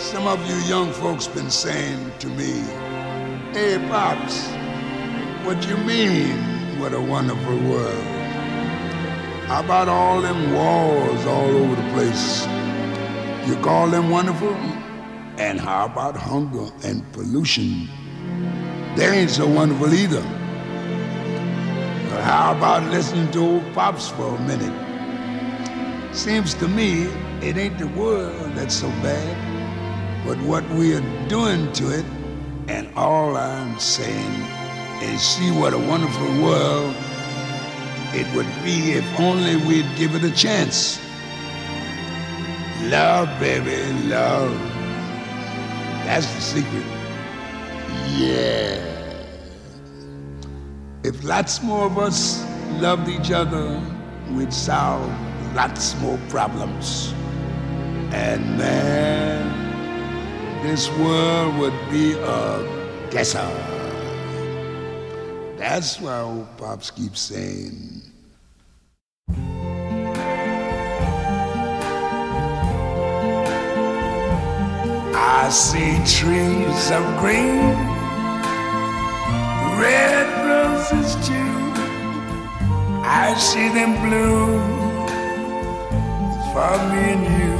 Some of you young folks been saying to me, Hey, Pops, what you mean, what a wonderful world? How about all them wars all over the place? You call them wonderful? And how about hunger and pollution? They ain't so wonderful either. But how about listening to old Pops for a minute? Seems to me it ain't the world that's so bad, but what we are doing to it. And all I'm saying is see what a wonderful world it would be if only we'd give it a chance. Love, baby, love. That's the secret. Yeah. If lots more of us loved each other, we'd solve lots more problems. And man, this world would be a guesser. That's why old Pops keeps saying, I see trees of green, red roses too. I see them bloom for me and you.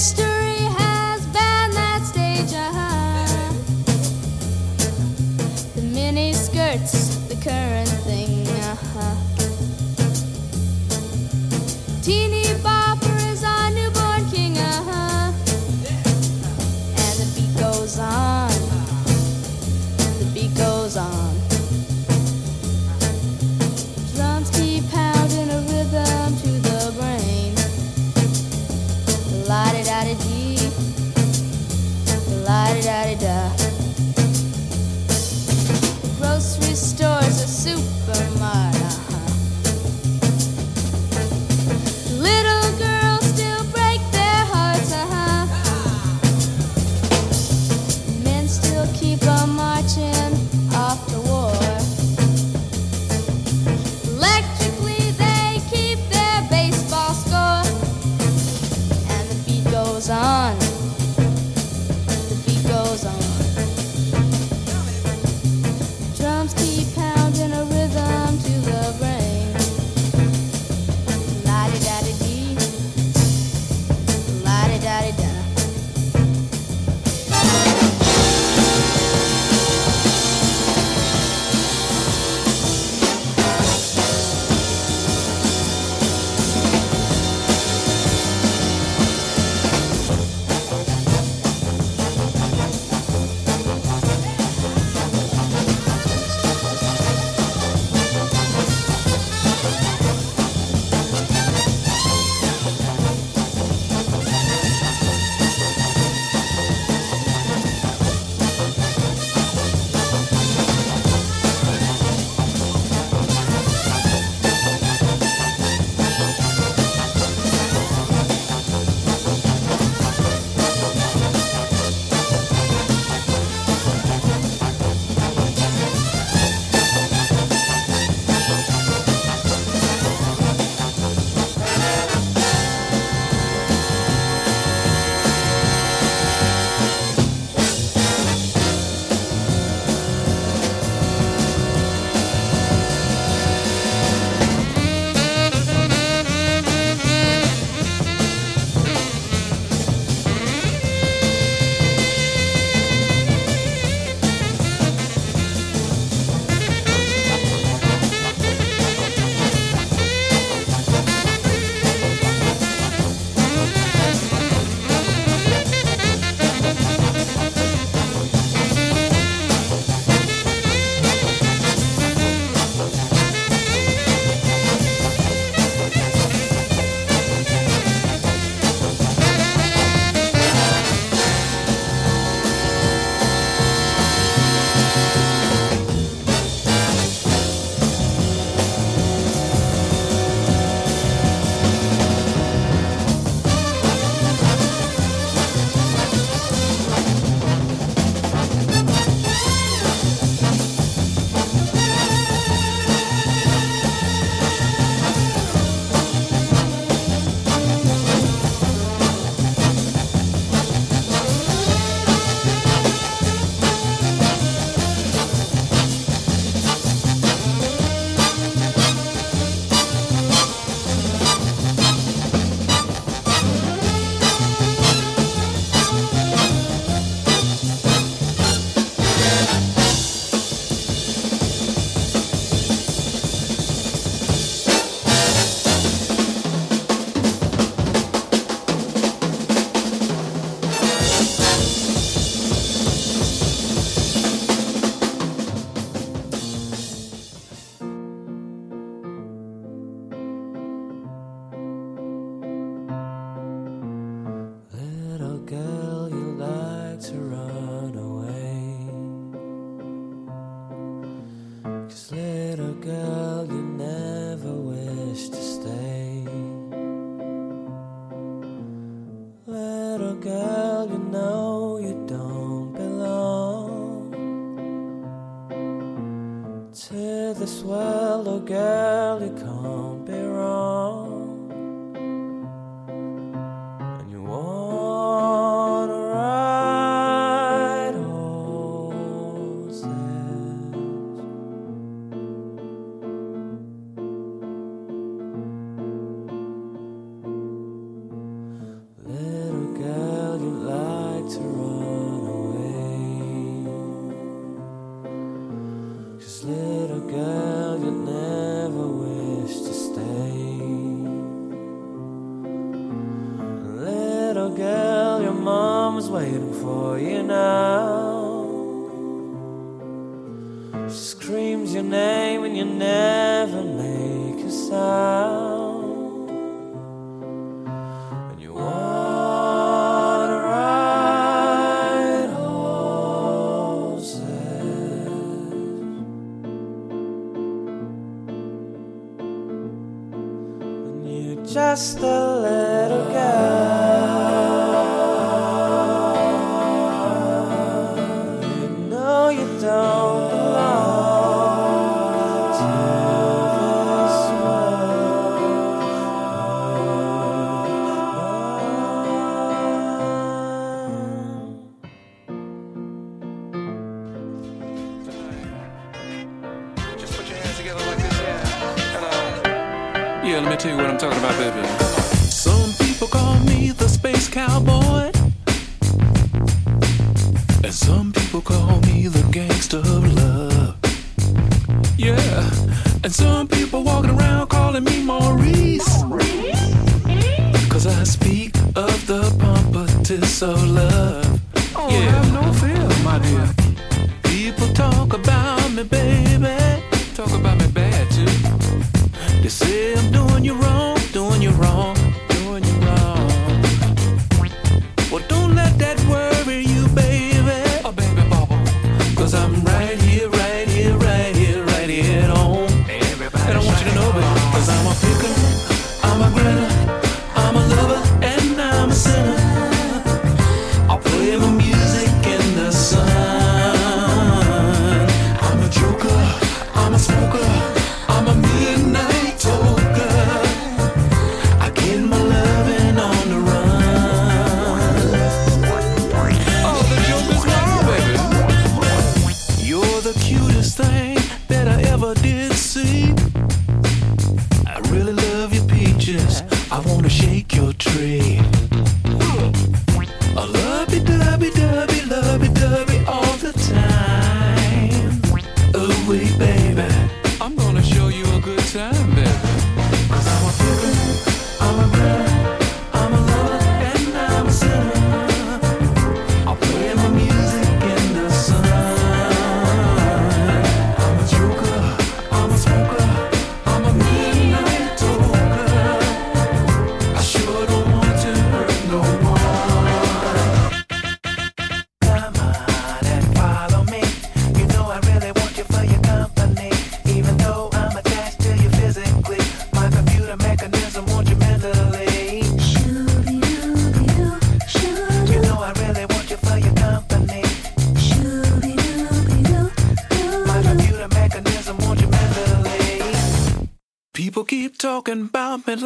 History has banned that stage, uh. The mini skirts, the current Just little girl, you never wish to stay. coming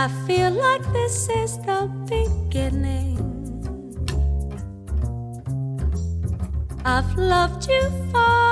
I feel like this is the beginning. I've loved you for.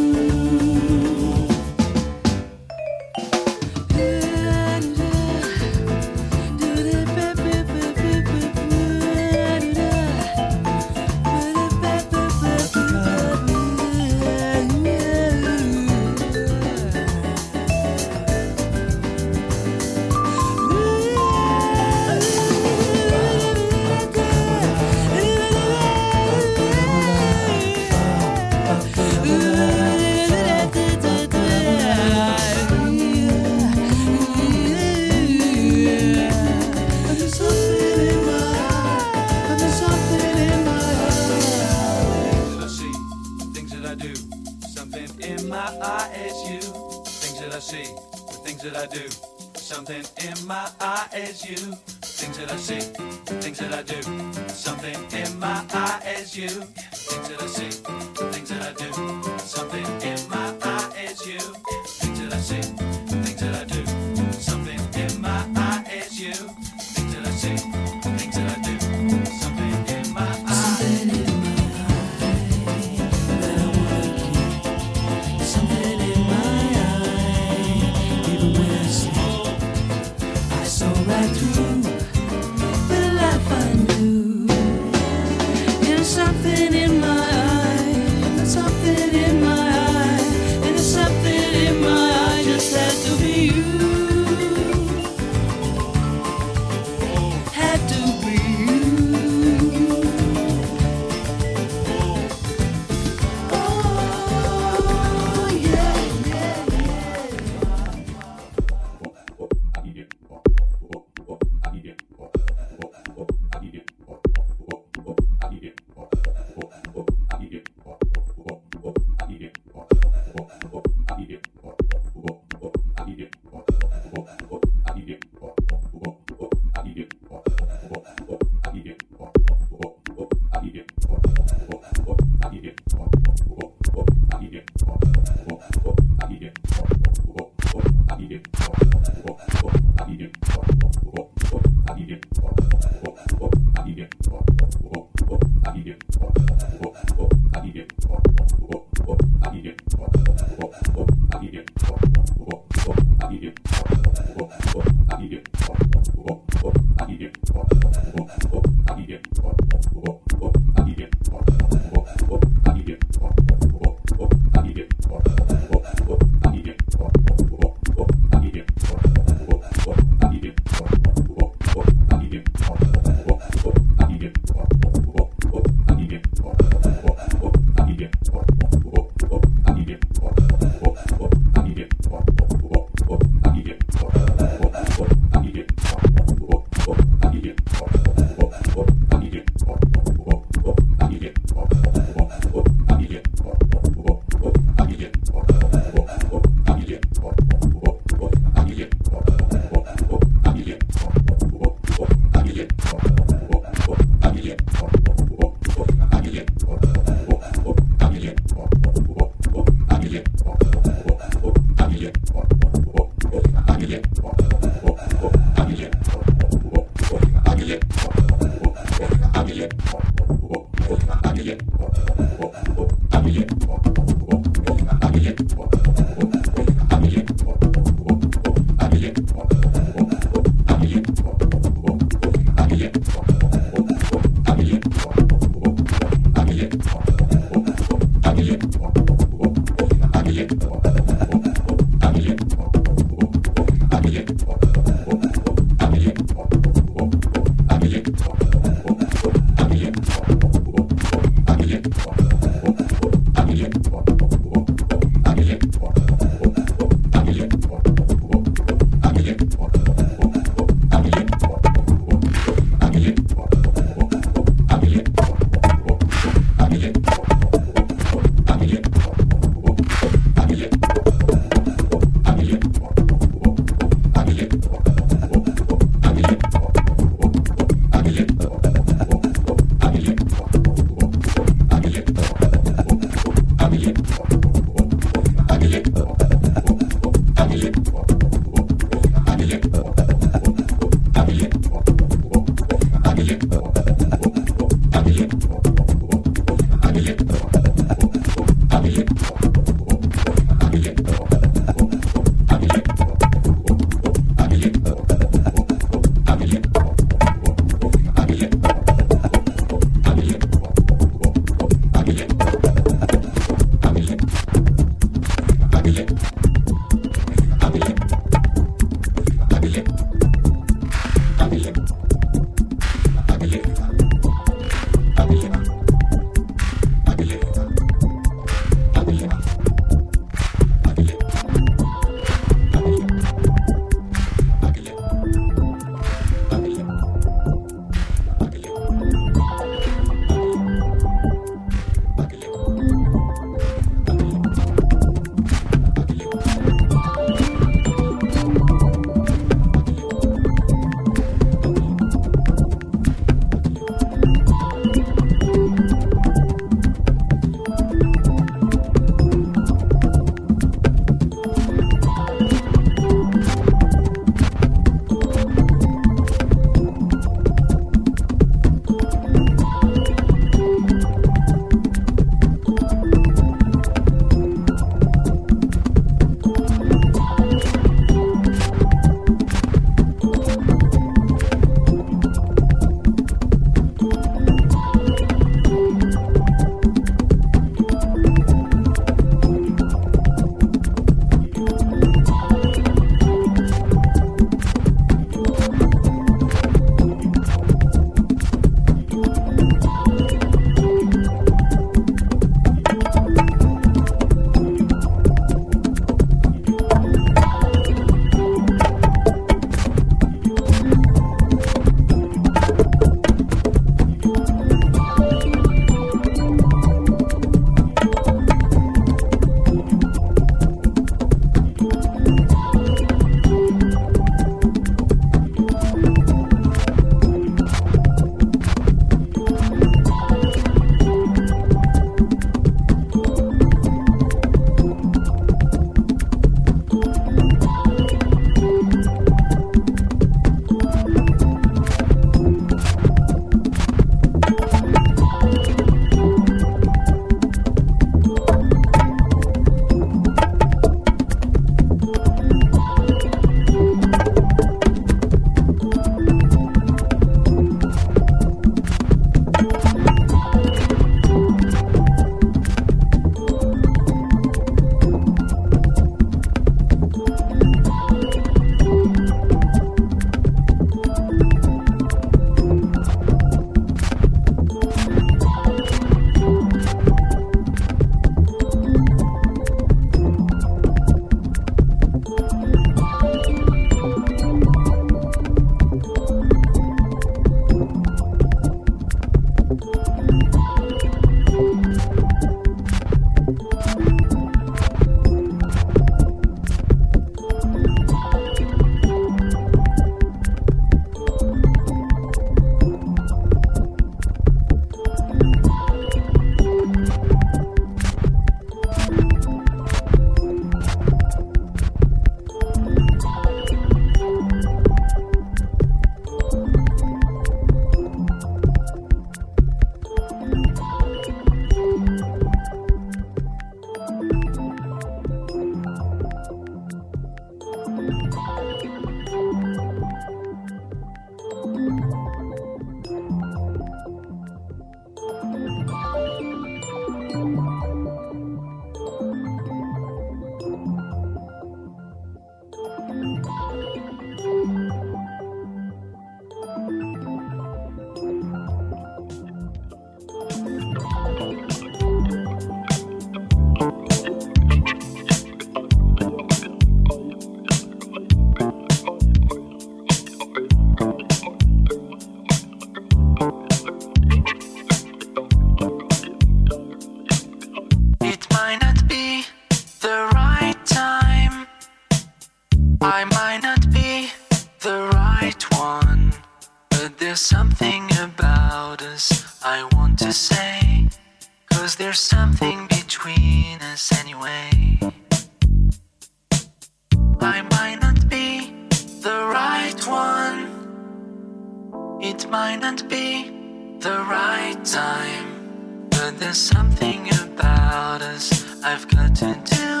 But there's something about us I've got to do.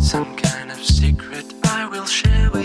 Some kind of secret I will share with.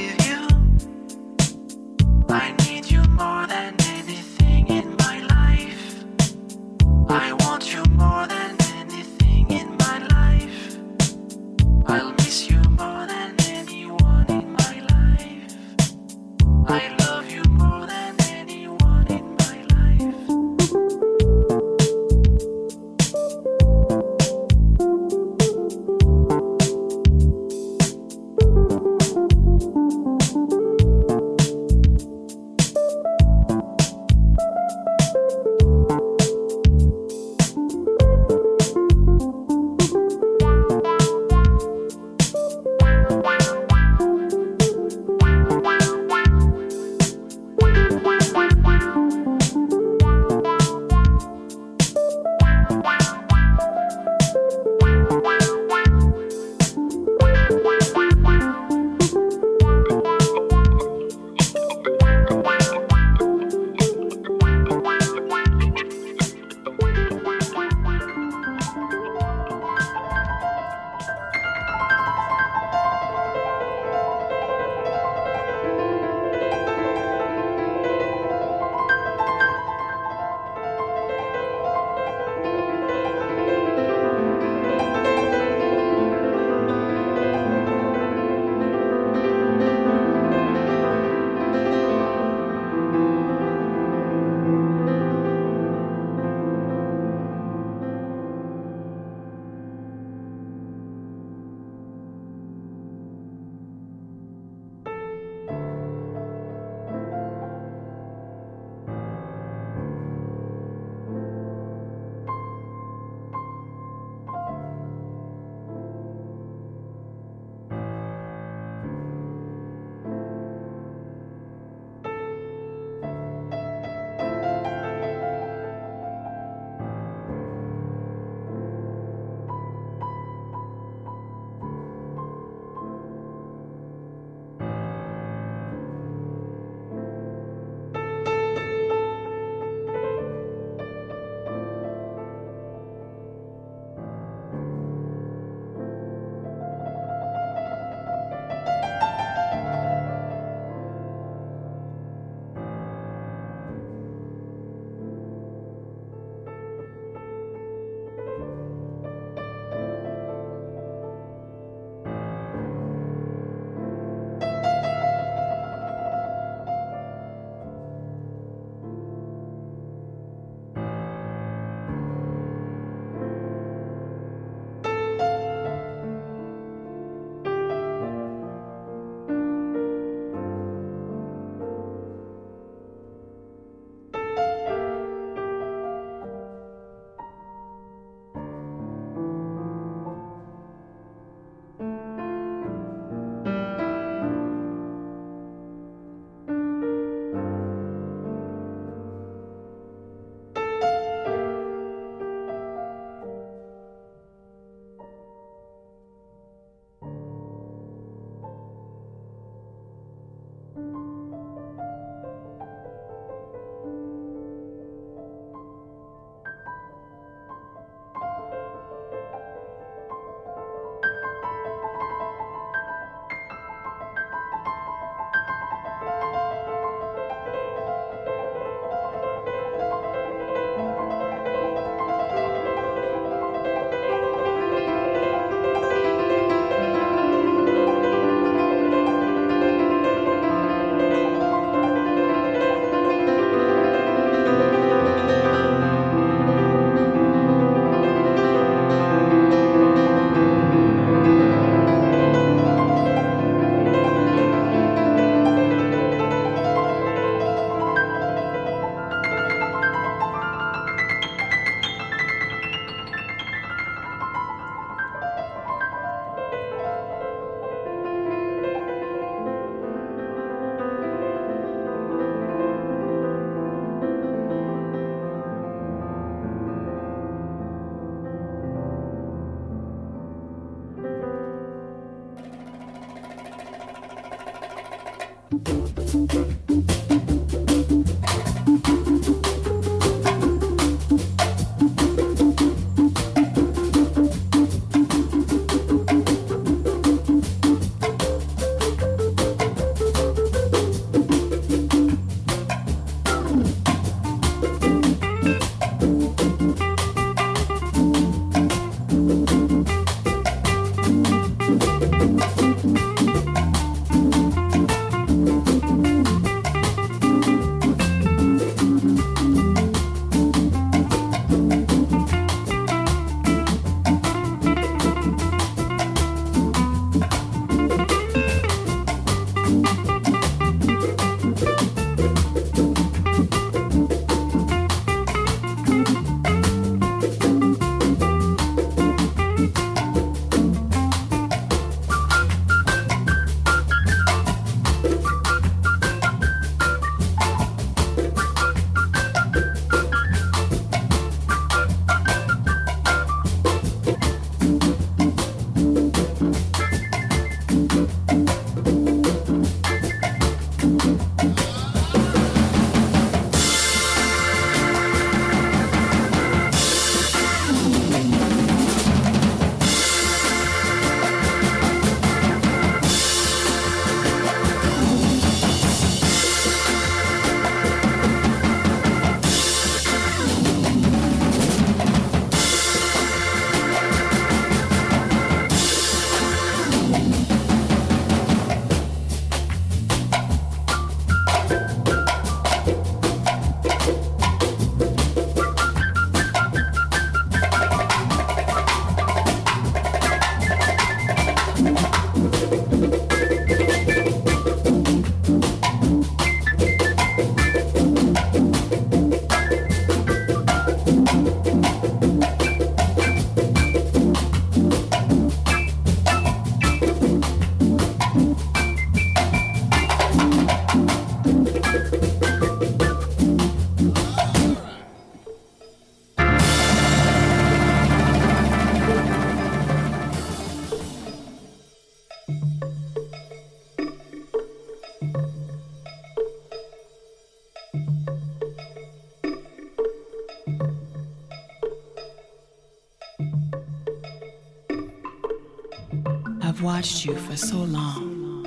Watched you for so long.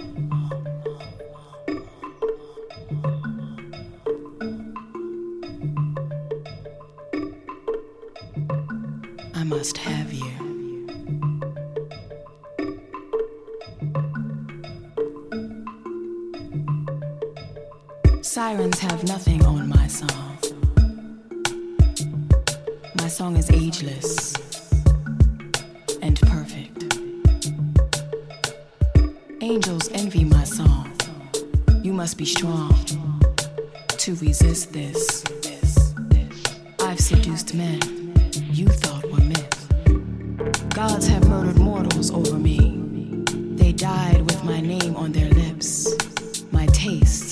I must have you. Sirens have nothing on my song. My song is ageless. Must be strong to resist this. I've seduced men you thought were myth. Gods have murdered mortals over me. They died with my name on their lips, my taste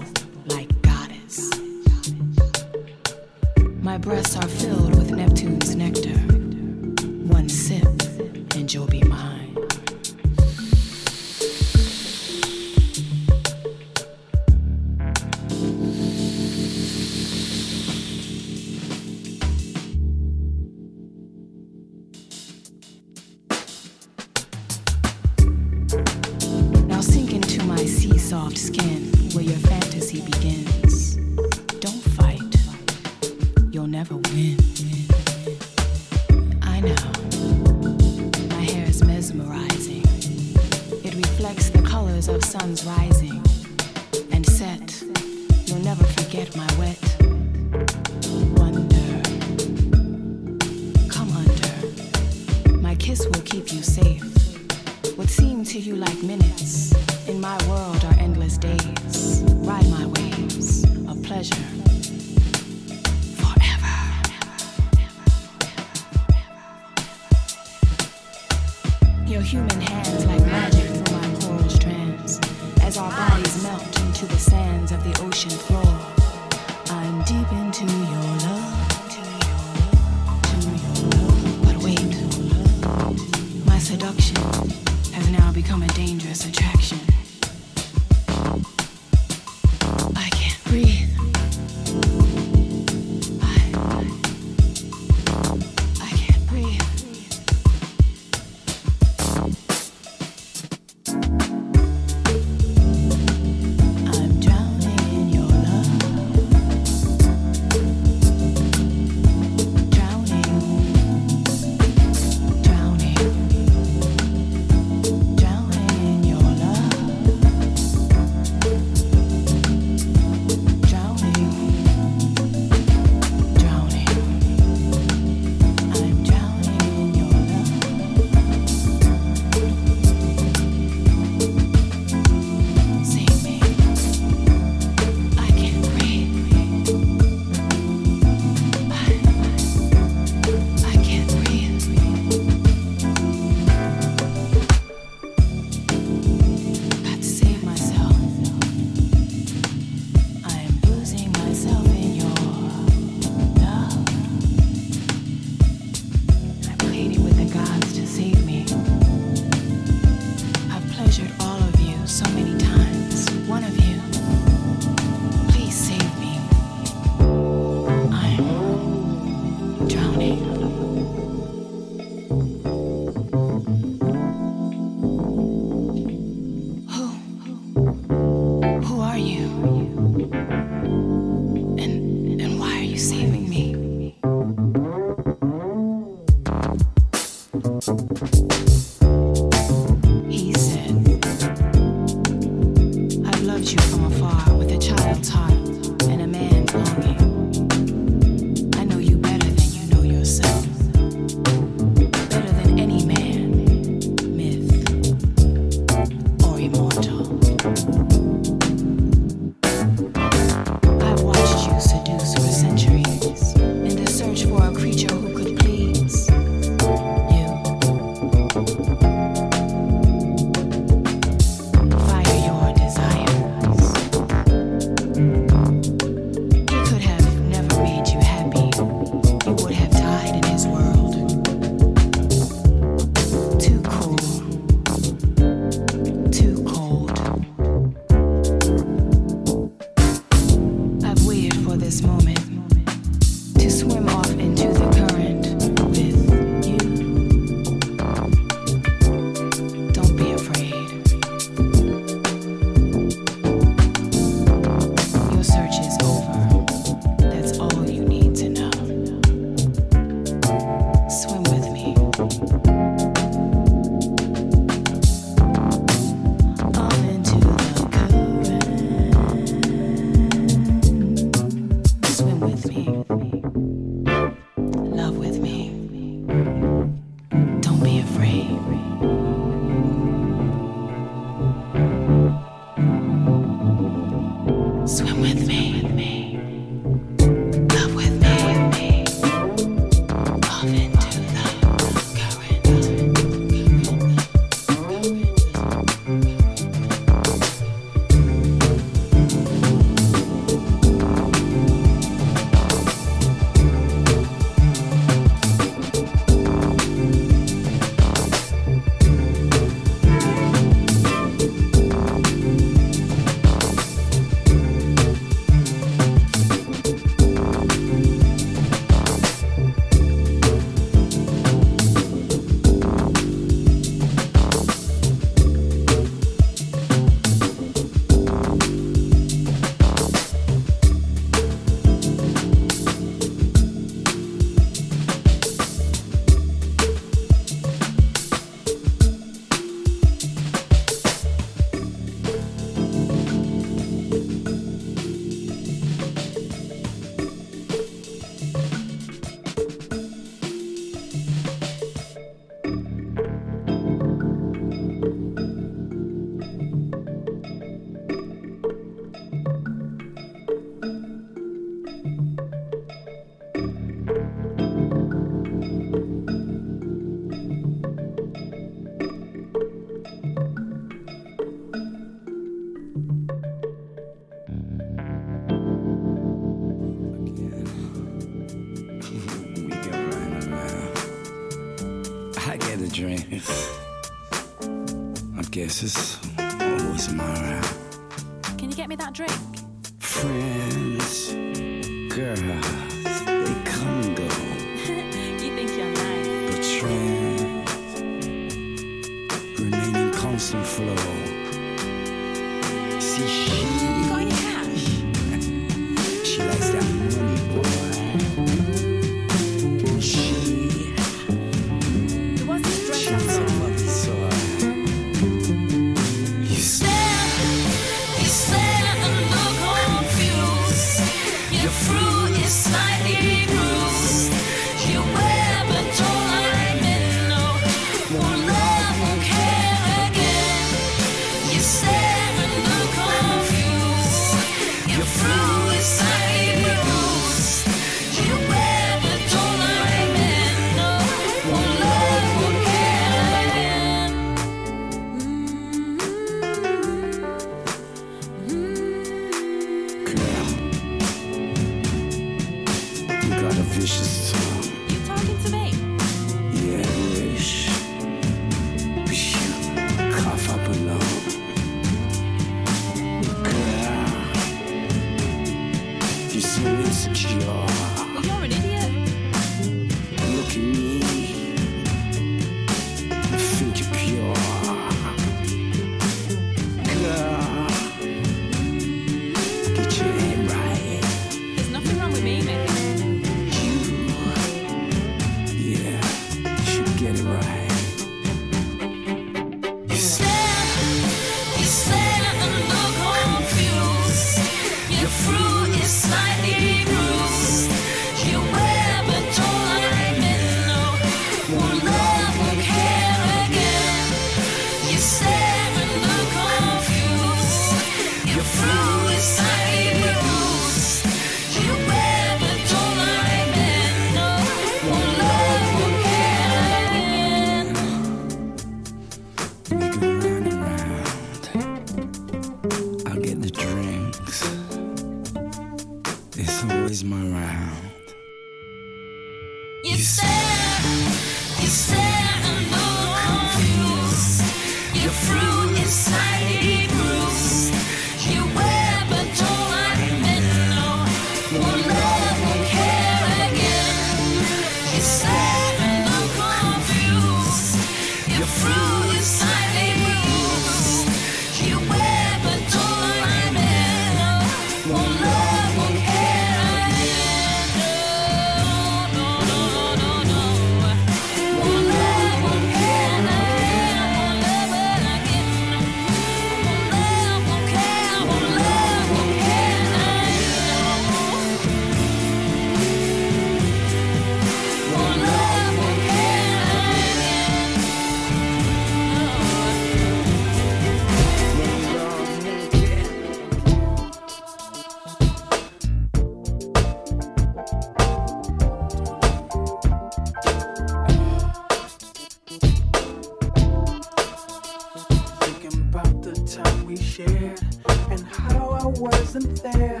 wasn't there.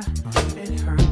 It hurt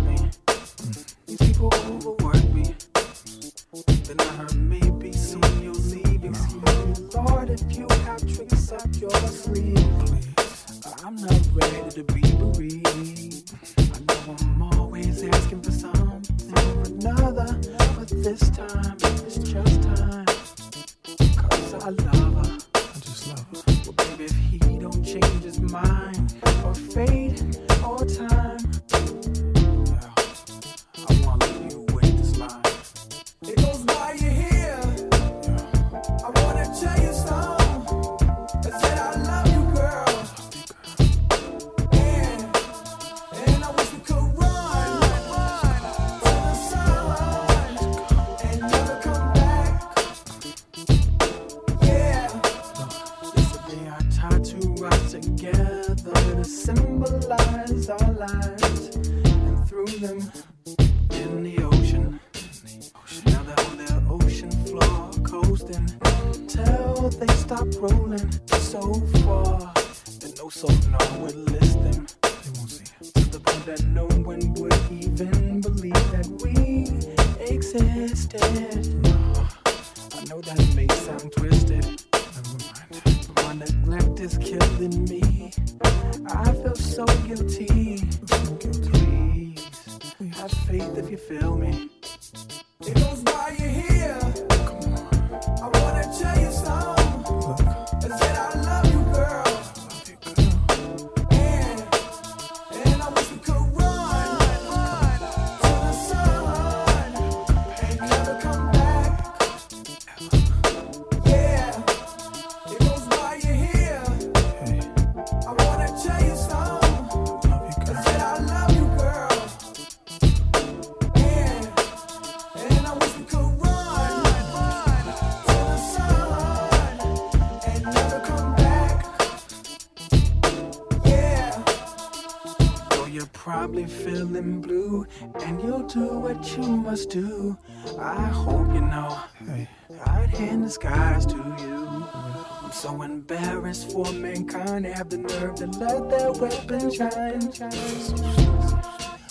probably feeling blue, and you'll do what you must do. I hope you know. Hey. I'd hand the skies to you. I'm so embarrassed for mankind. They have the nerve to let their weapon shine.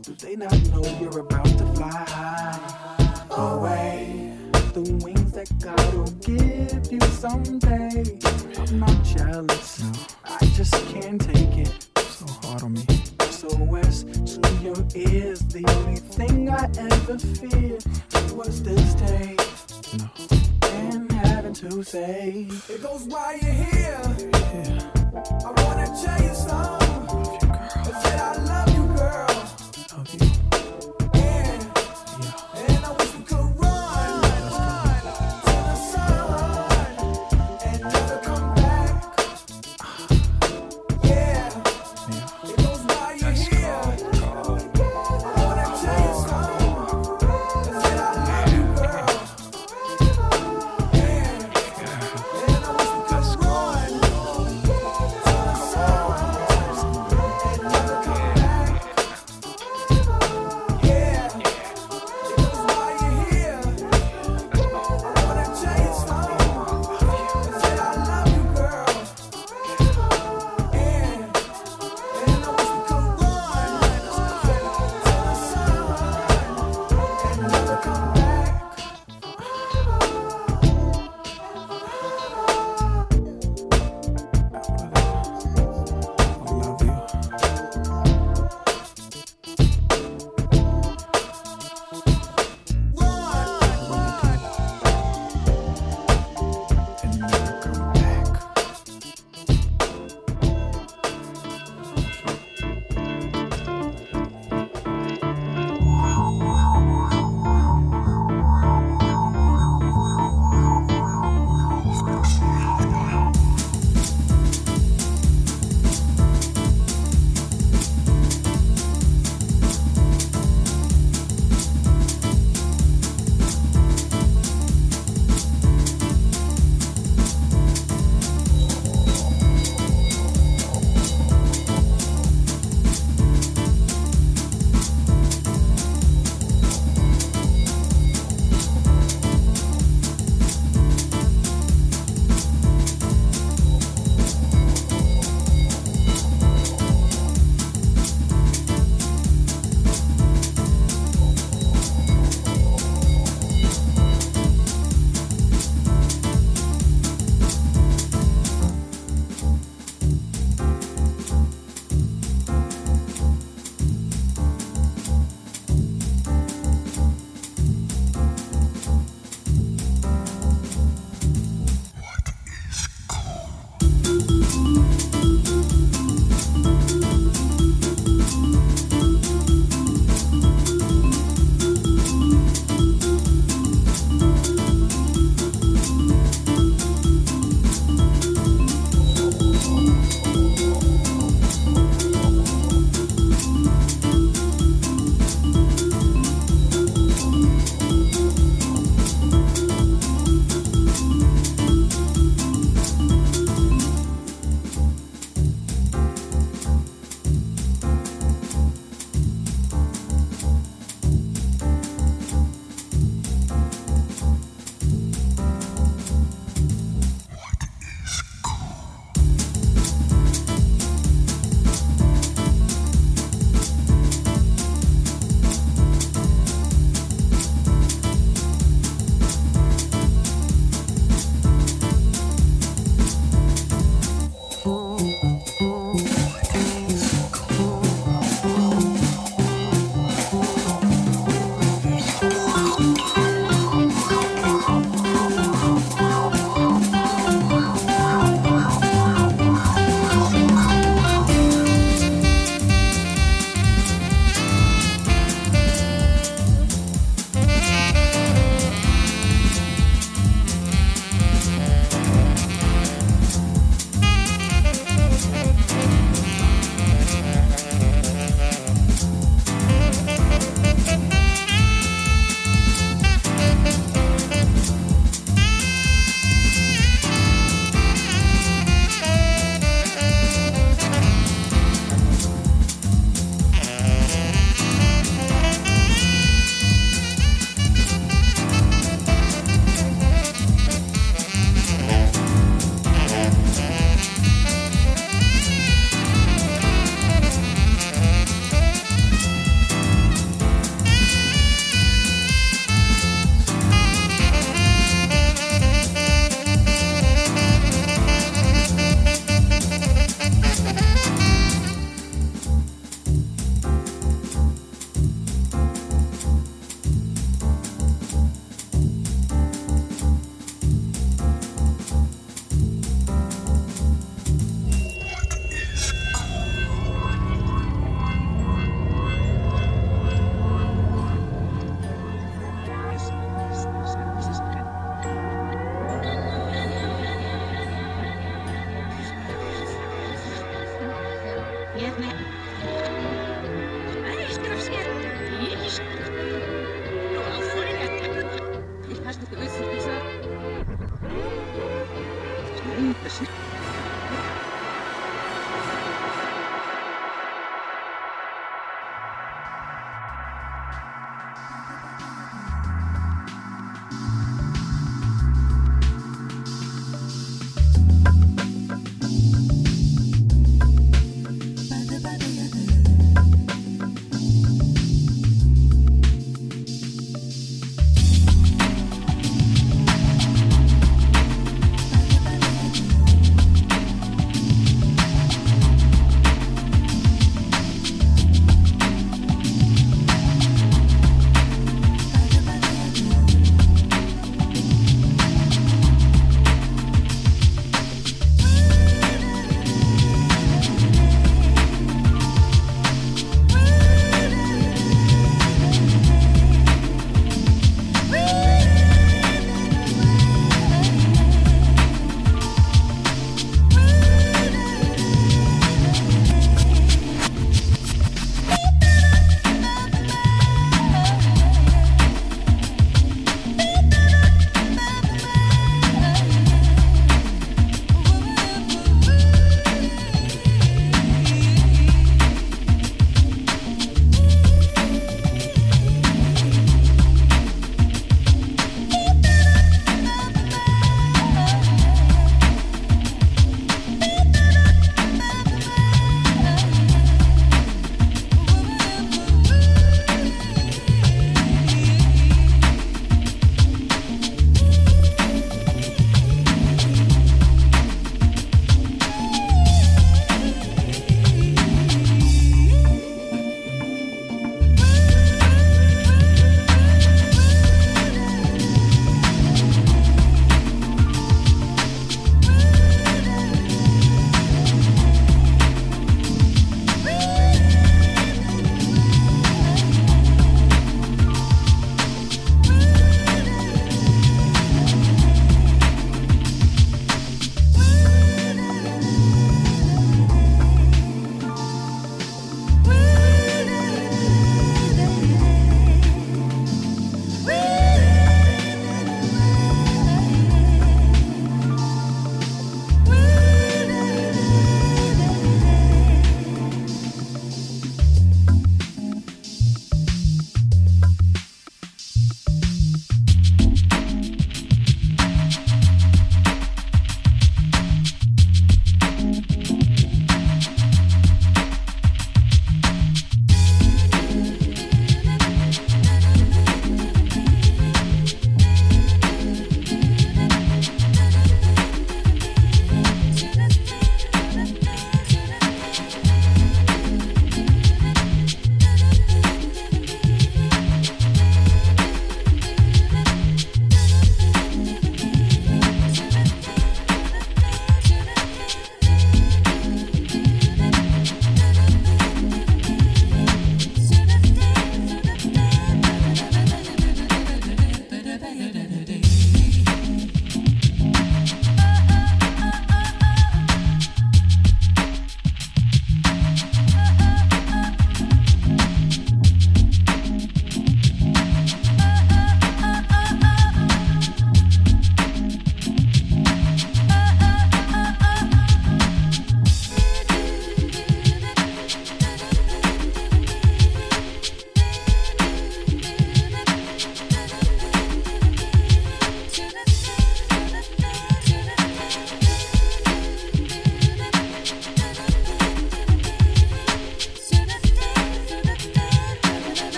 Do they not know you're about to fly high away? The wings that God will give you someday. I'm not jealous. I just can't take ears. The only thing I ever feared was this day. No. And having to say, It goes while you're here. yeah, I wanna tell you something.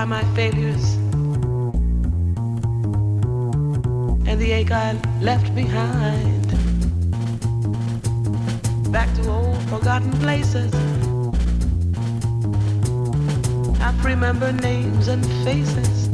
By my failures and the ache I left behind. Back to old forgotten places. I remember names and faces.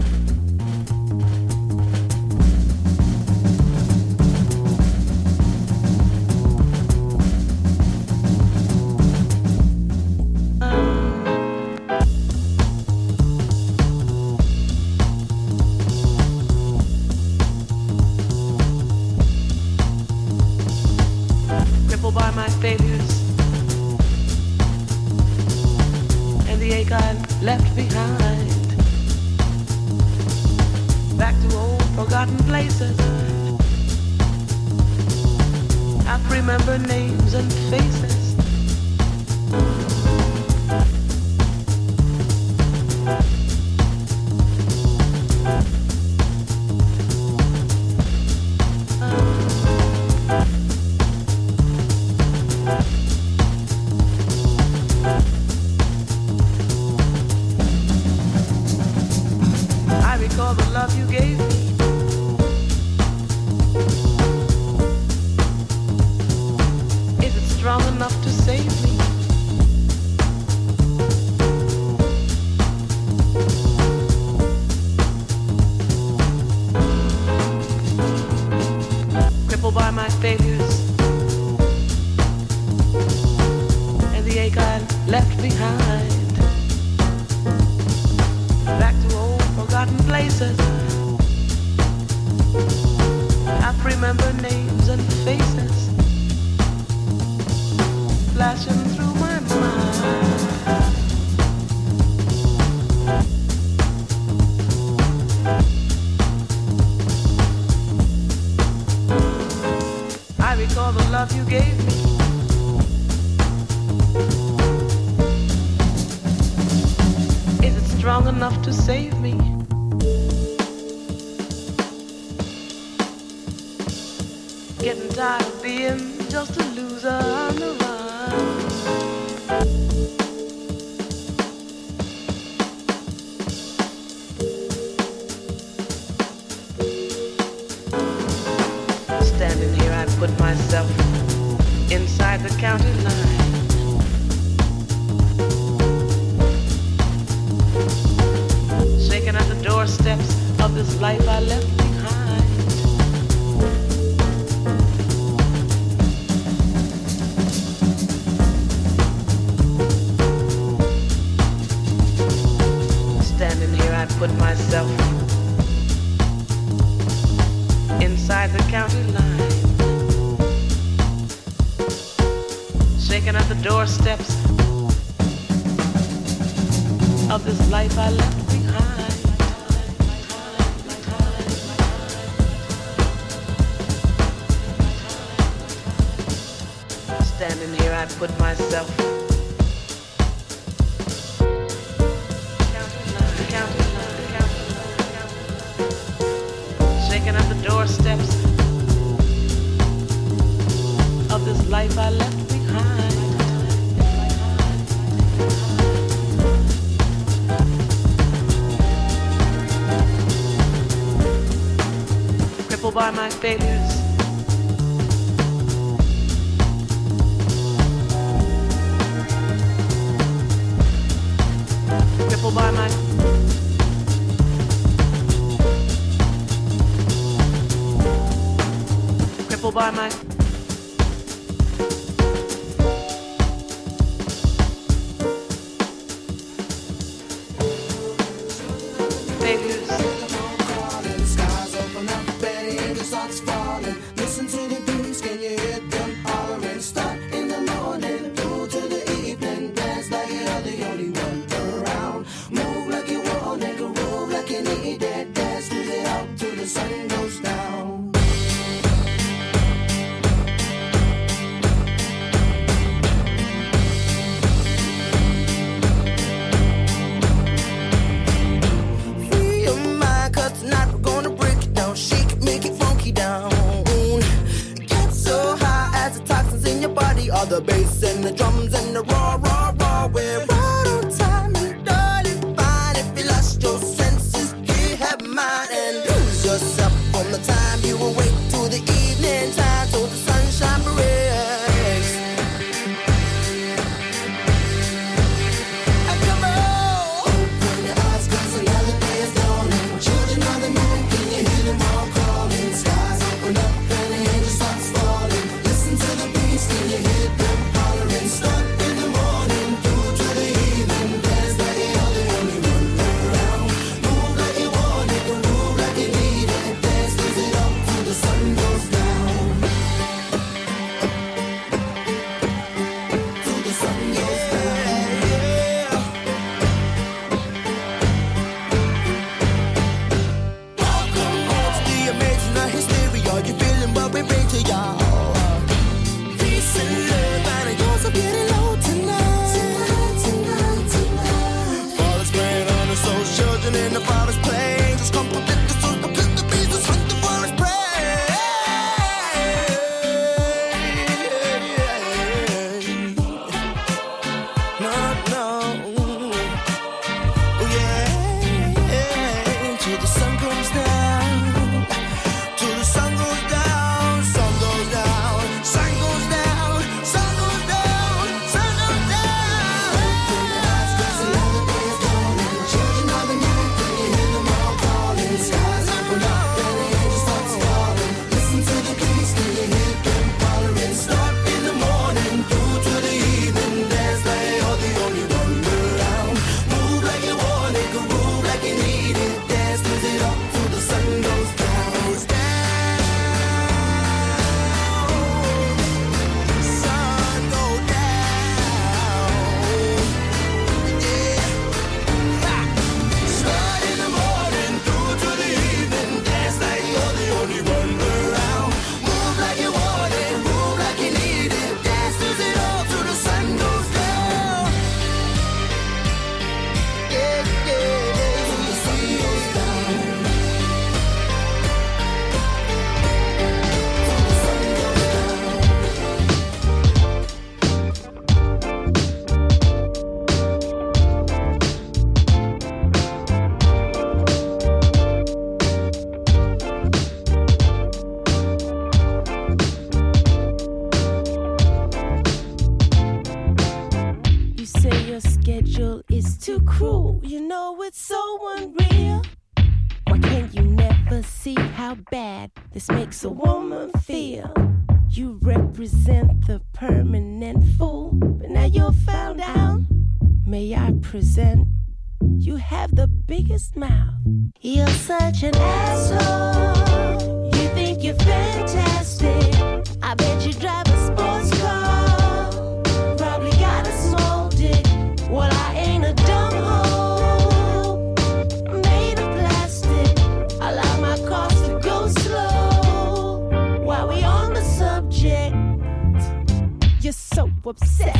Obsessed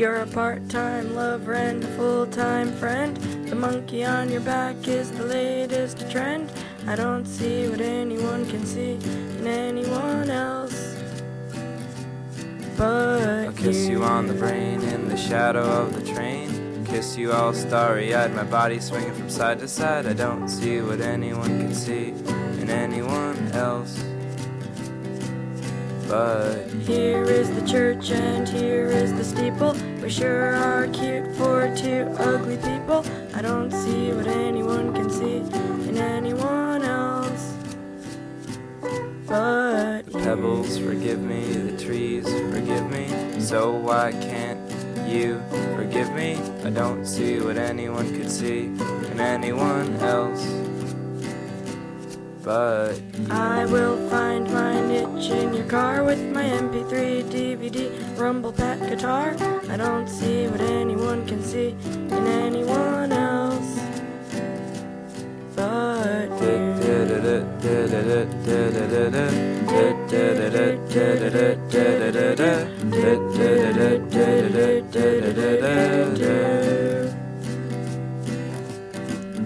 You're a part-time lover and a full-time friend. The monkey on your back is the latest trend. I don't see what anyone can see in anyone else. But I'll kiss you on the brain in the shadow of the train. Kiss you all starry eyed, my body swinging from side to side. I don't see what anyone can see in anyone else. But Here is the church and here is the steeple. We sure are cute for two ugly people. I don't see what anyone can see in anyone else. But the pebbles forgive me, the trees forgive me. So why can't you forgive me? I don't see what anyone could see in anyone else. But I will find my niche in your car with my MP3, DVD, rumble pack guitar. I don't see what anyone can see in anyone else. But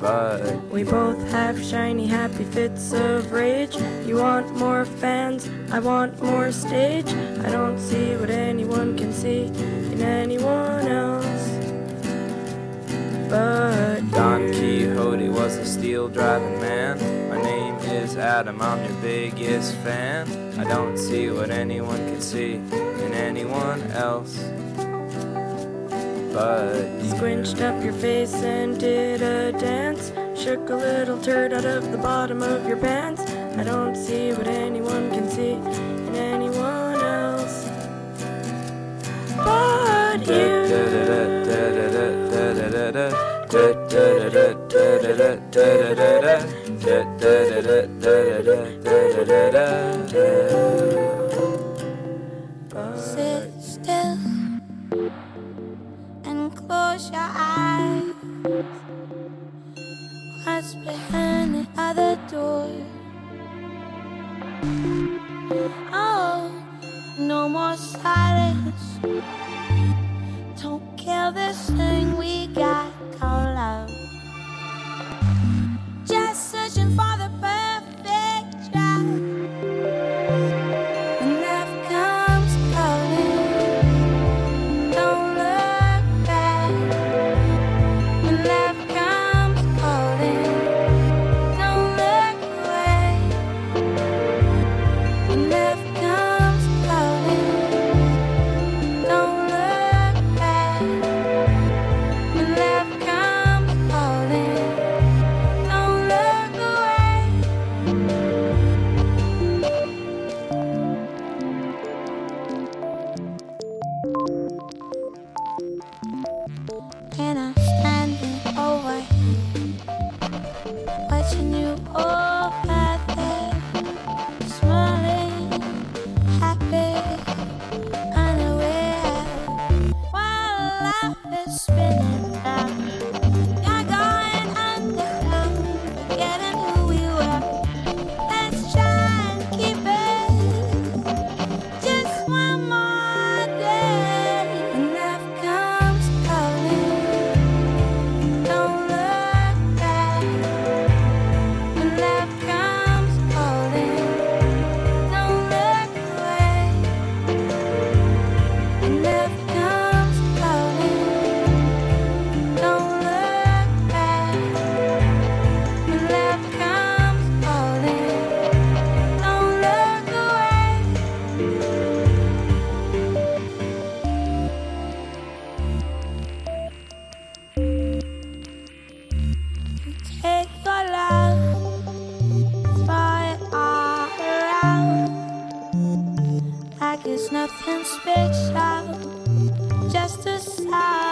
But We both have shiny, happy fits of rage. You want more fans, I want more stage. I don't see what anyone can see in anyone else. But Don Quixote was a steel driving man. My name is Adam, I'm your biggest fan. I don't see what anyone can see in anyone else. But squinched up your face and did a dance. Shook a little turd out of the bottom of your pants. I don't see what anyone can see in anyone else. But you. Close your eyes. What's behind the other door? Oh, no more silence. Don't kill this thing we got called love. nothing special, just a sign.